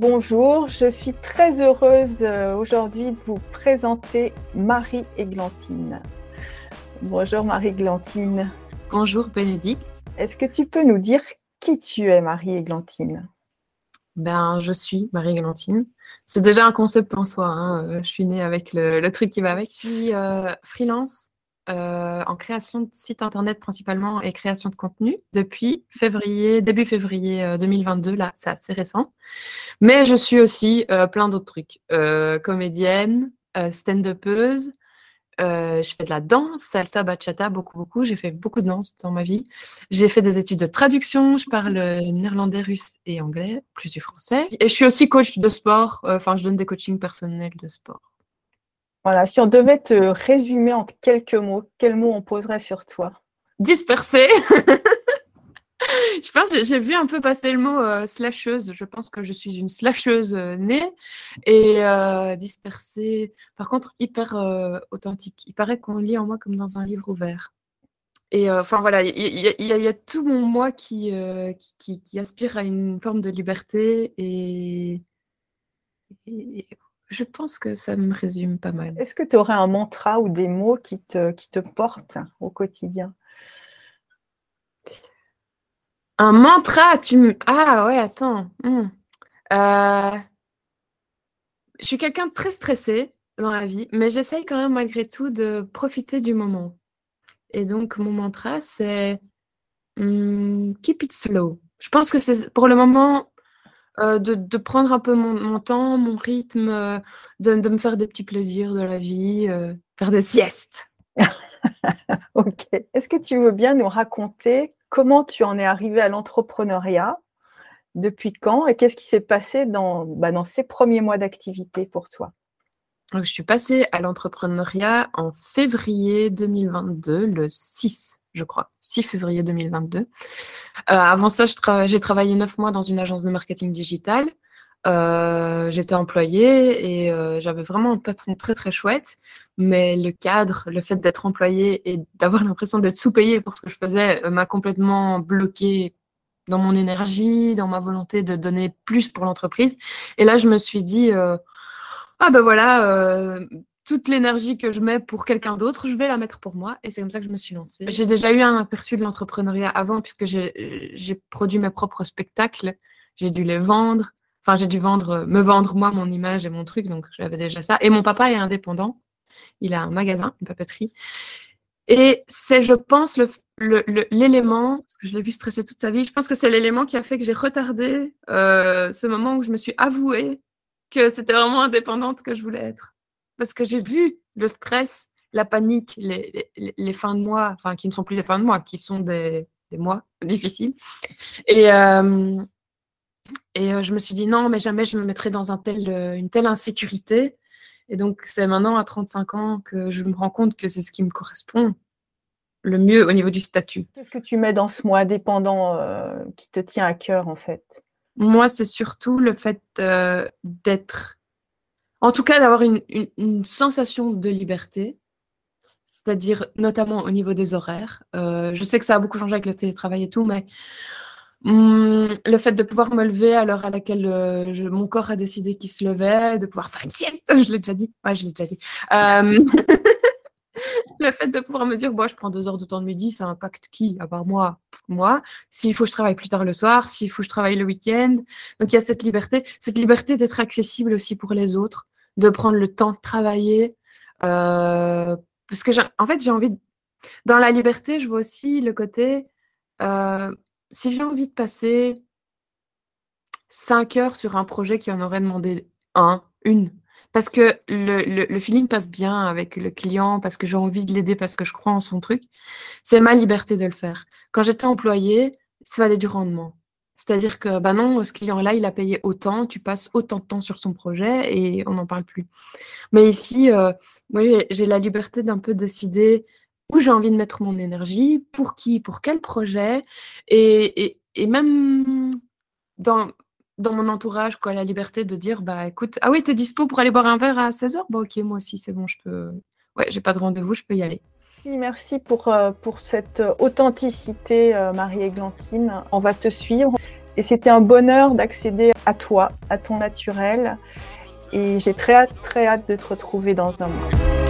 Bonjour, je suis très heureuse euh, aujourd'hui de vous présenter Marie-Églantine. Bonjour Marie-Églantine. Bonjour Bénédicte. Est-ce que tu peux nous dire qui tu es Marie-Églantine Ben, je suis Marie-Églantine. C'est déjà un concept en soi. Hein. Je suis née avec le, truc qui va avec. Je suis euh, freelance euh, en création de sites internet principalement et création de contenu depuis février, début février 2022. Euh, Là, c'est assez récent. Mais je suis aussi euh, plein d'autres trucs. comédienne, stand-upeuse. je fais de la danse, salsa, bachata, beaucoup, beaucoup. J'ai fait beaucoup de danse dans ma vie. J'ai fait des études de traduction. Je parle néerlandais, russe et anglais, plus du français. Et je suis aussi coach de sport. Enfin, je donne des coachings personnels de sport. Voilà, si on devait te résumer en quelques mots, quels mots on poserait sur toi? Dispersé. je pense j'ai vu un peu passer le mot euh, slasheuse. Je pense que je suis une slasheuse euh, née et euh, dispersée. Par contre, hyper authentique. Il paraît qu'on lit en moi comme dans un livre ouvert. Et enfin voilà, il y, a tout mon moi qui, aspire à une forme de liberté et je pense que ça me résume pas mal. Est-ce que tu aurais un mantra ou des mots qui te, qui te portent au quotidien? Un mantra tu me... Ah ouais, attends. Hmm. Euh, je suis quelqu'un de très stressé dans la vie, mais j'essaye quand même malgré tout de profiter du moment. Et donc, mon mantra, c'est hmm, Keep it slow. Je pense que c'est pour le moment euh, de, prendre un peu mon, temps, mon rythme, euh, de, me faire des petits plaisirs de la vie, euh, faire des siestes. ok. Est-ce que tu veux bien nous raconter comment tu en es arrivé à l'entrepreneuriat Depuis quand Et qu'est-ce qui s'est passé dans, bah, dans ces premiers mois d'activité pour toi? Je suis passée à l'entrepreneuriat en février 2022, le 6 je crois, 6 février 2022. Euh, avant ça, j'ai travaillé neuf mois dans une agence de marketing digital. Euh, j'étais employée et euh, j'avais vraiment un patron très très chouette, mais le cadre, le fait d'être employée et d'avoir l'impression d'être sous-payée pour ce que je faisais m'a complètement bloqué dans mon énergie, dans ma volonté de donner plus pour l'entreprise. Et là, je me suis dit, ah ben voilà, toute l'énergie que je mets pour quelqu'un d'autre, je vais la mettre pour moi. Et c'est comme ça que je me suis lancée. J'ai déjà eu un aperçu de l'entrepreneuriat avant, puisque j'ai produit mes propres spectacles. J'ai dû les vendre. Enfin, j'ai dû vendre, me vendre moi mon image et mon truc, donc j'avais déjà ça. Et mon papa est indépendant. Il a un magasin, une papeterie. Et c'est, je pense, l'élément, parce que je l'ai vu stresser toute sa vie, je pense que c'est l'élément qui a fait que j'ai retardé euh, ce moment où je me suis avouée que c'était vraiment indépendante que je voulais être parce que j'ai vu le stress, la panique, les, fins de mois, enfin qui ne sont plus des fins de mois, qui sont des, mois difficiles. Et, euh, et euh, je me suis dit non, mais jamais je me mettrai dans un tel, euh, une telle insécurité. Et donc c'est maintenant à 35 ans que je me rends compte que c'est ce qui me correspond le mieux au niveau du statut. Qu'est-ce que tu mets dans ce mois dépendant qui te tient à cœur en fait? Moi, c'est surtout le fait d'être en tout cas d'avoir une, sensation de liberté, c'est-à-dire notamment au niveau des horaires. Euh, je sais que ça a beaucoup changé avec le télétravail et tout, mais hum, le fait de pouvoir me lever à l'heure à laquelle euh, mon corps a décidé qu'il se levait, de pouvoir faire une sieste, je l'ai déjà dit. Ouais, je l'ai déjà dit. Euh, le fait de pouvoir me dire, bon, je prends deux heures de temps de midi, ça impacte qui À part moi, moi. S'il faut, je travaille plus tard le soir. S'il faut, je travaille le week-end. Donc, il y a cette liberté, cette liberté d'être accessible aussi pour les autres de prendre le temps de travailler. Euh, parce que, en fait, j'ai envie. Dans la liberté, je vois aussi le côté. Euh, si j'ai envie de passer cinq heures sur un projet qui en aurait demandé un, une, parce que le, le, feeling passe bien avec le client, parce que j'ai envie de l'aider, parce que je crois en son truc, c'est ma liberté de le faire. Quand j'étais employée, ça valait du rendement. C'est-à-dire que, bah non, ce client-là, il a payé autant, tu passes autant de temps sur son projet et on n'en parle plus. Mais ici, euh, moi, j'ai la liberté d'un peu décider où j'ai envie de mettre mon énergie, pour qui, pour quel projet, et, même dans, dans mon entourage, quoi, la liberté de dire, bah écoute, ah oui, t'es dispo pour aller boire un verre à 16h Bah ok, moi aussi, c'est bon, je peux... Ouais, j'ai pas de rendez-vous, je peux y aller. Merci, pour, euh, pour cette authenticité, euh, Marie-Églantine. On va te suivre. Et c'était un bonheur d'accéder à toi, à ton naturel. Et j'ai très hâte, très hâte de te retrouver dans un mois.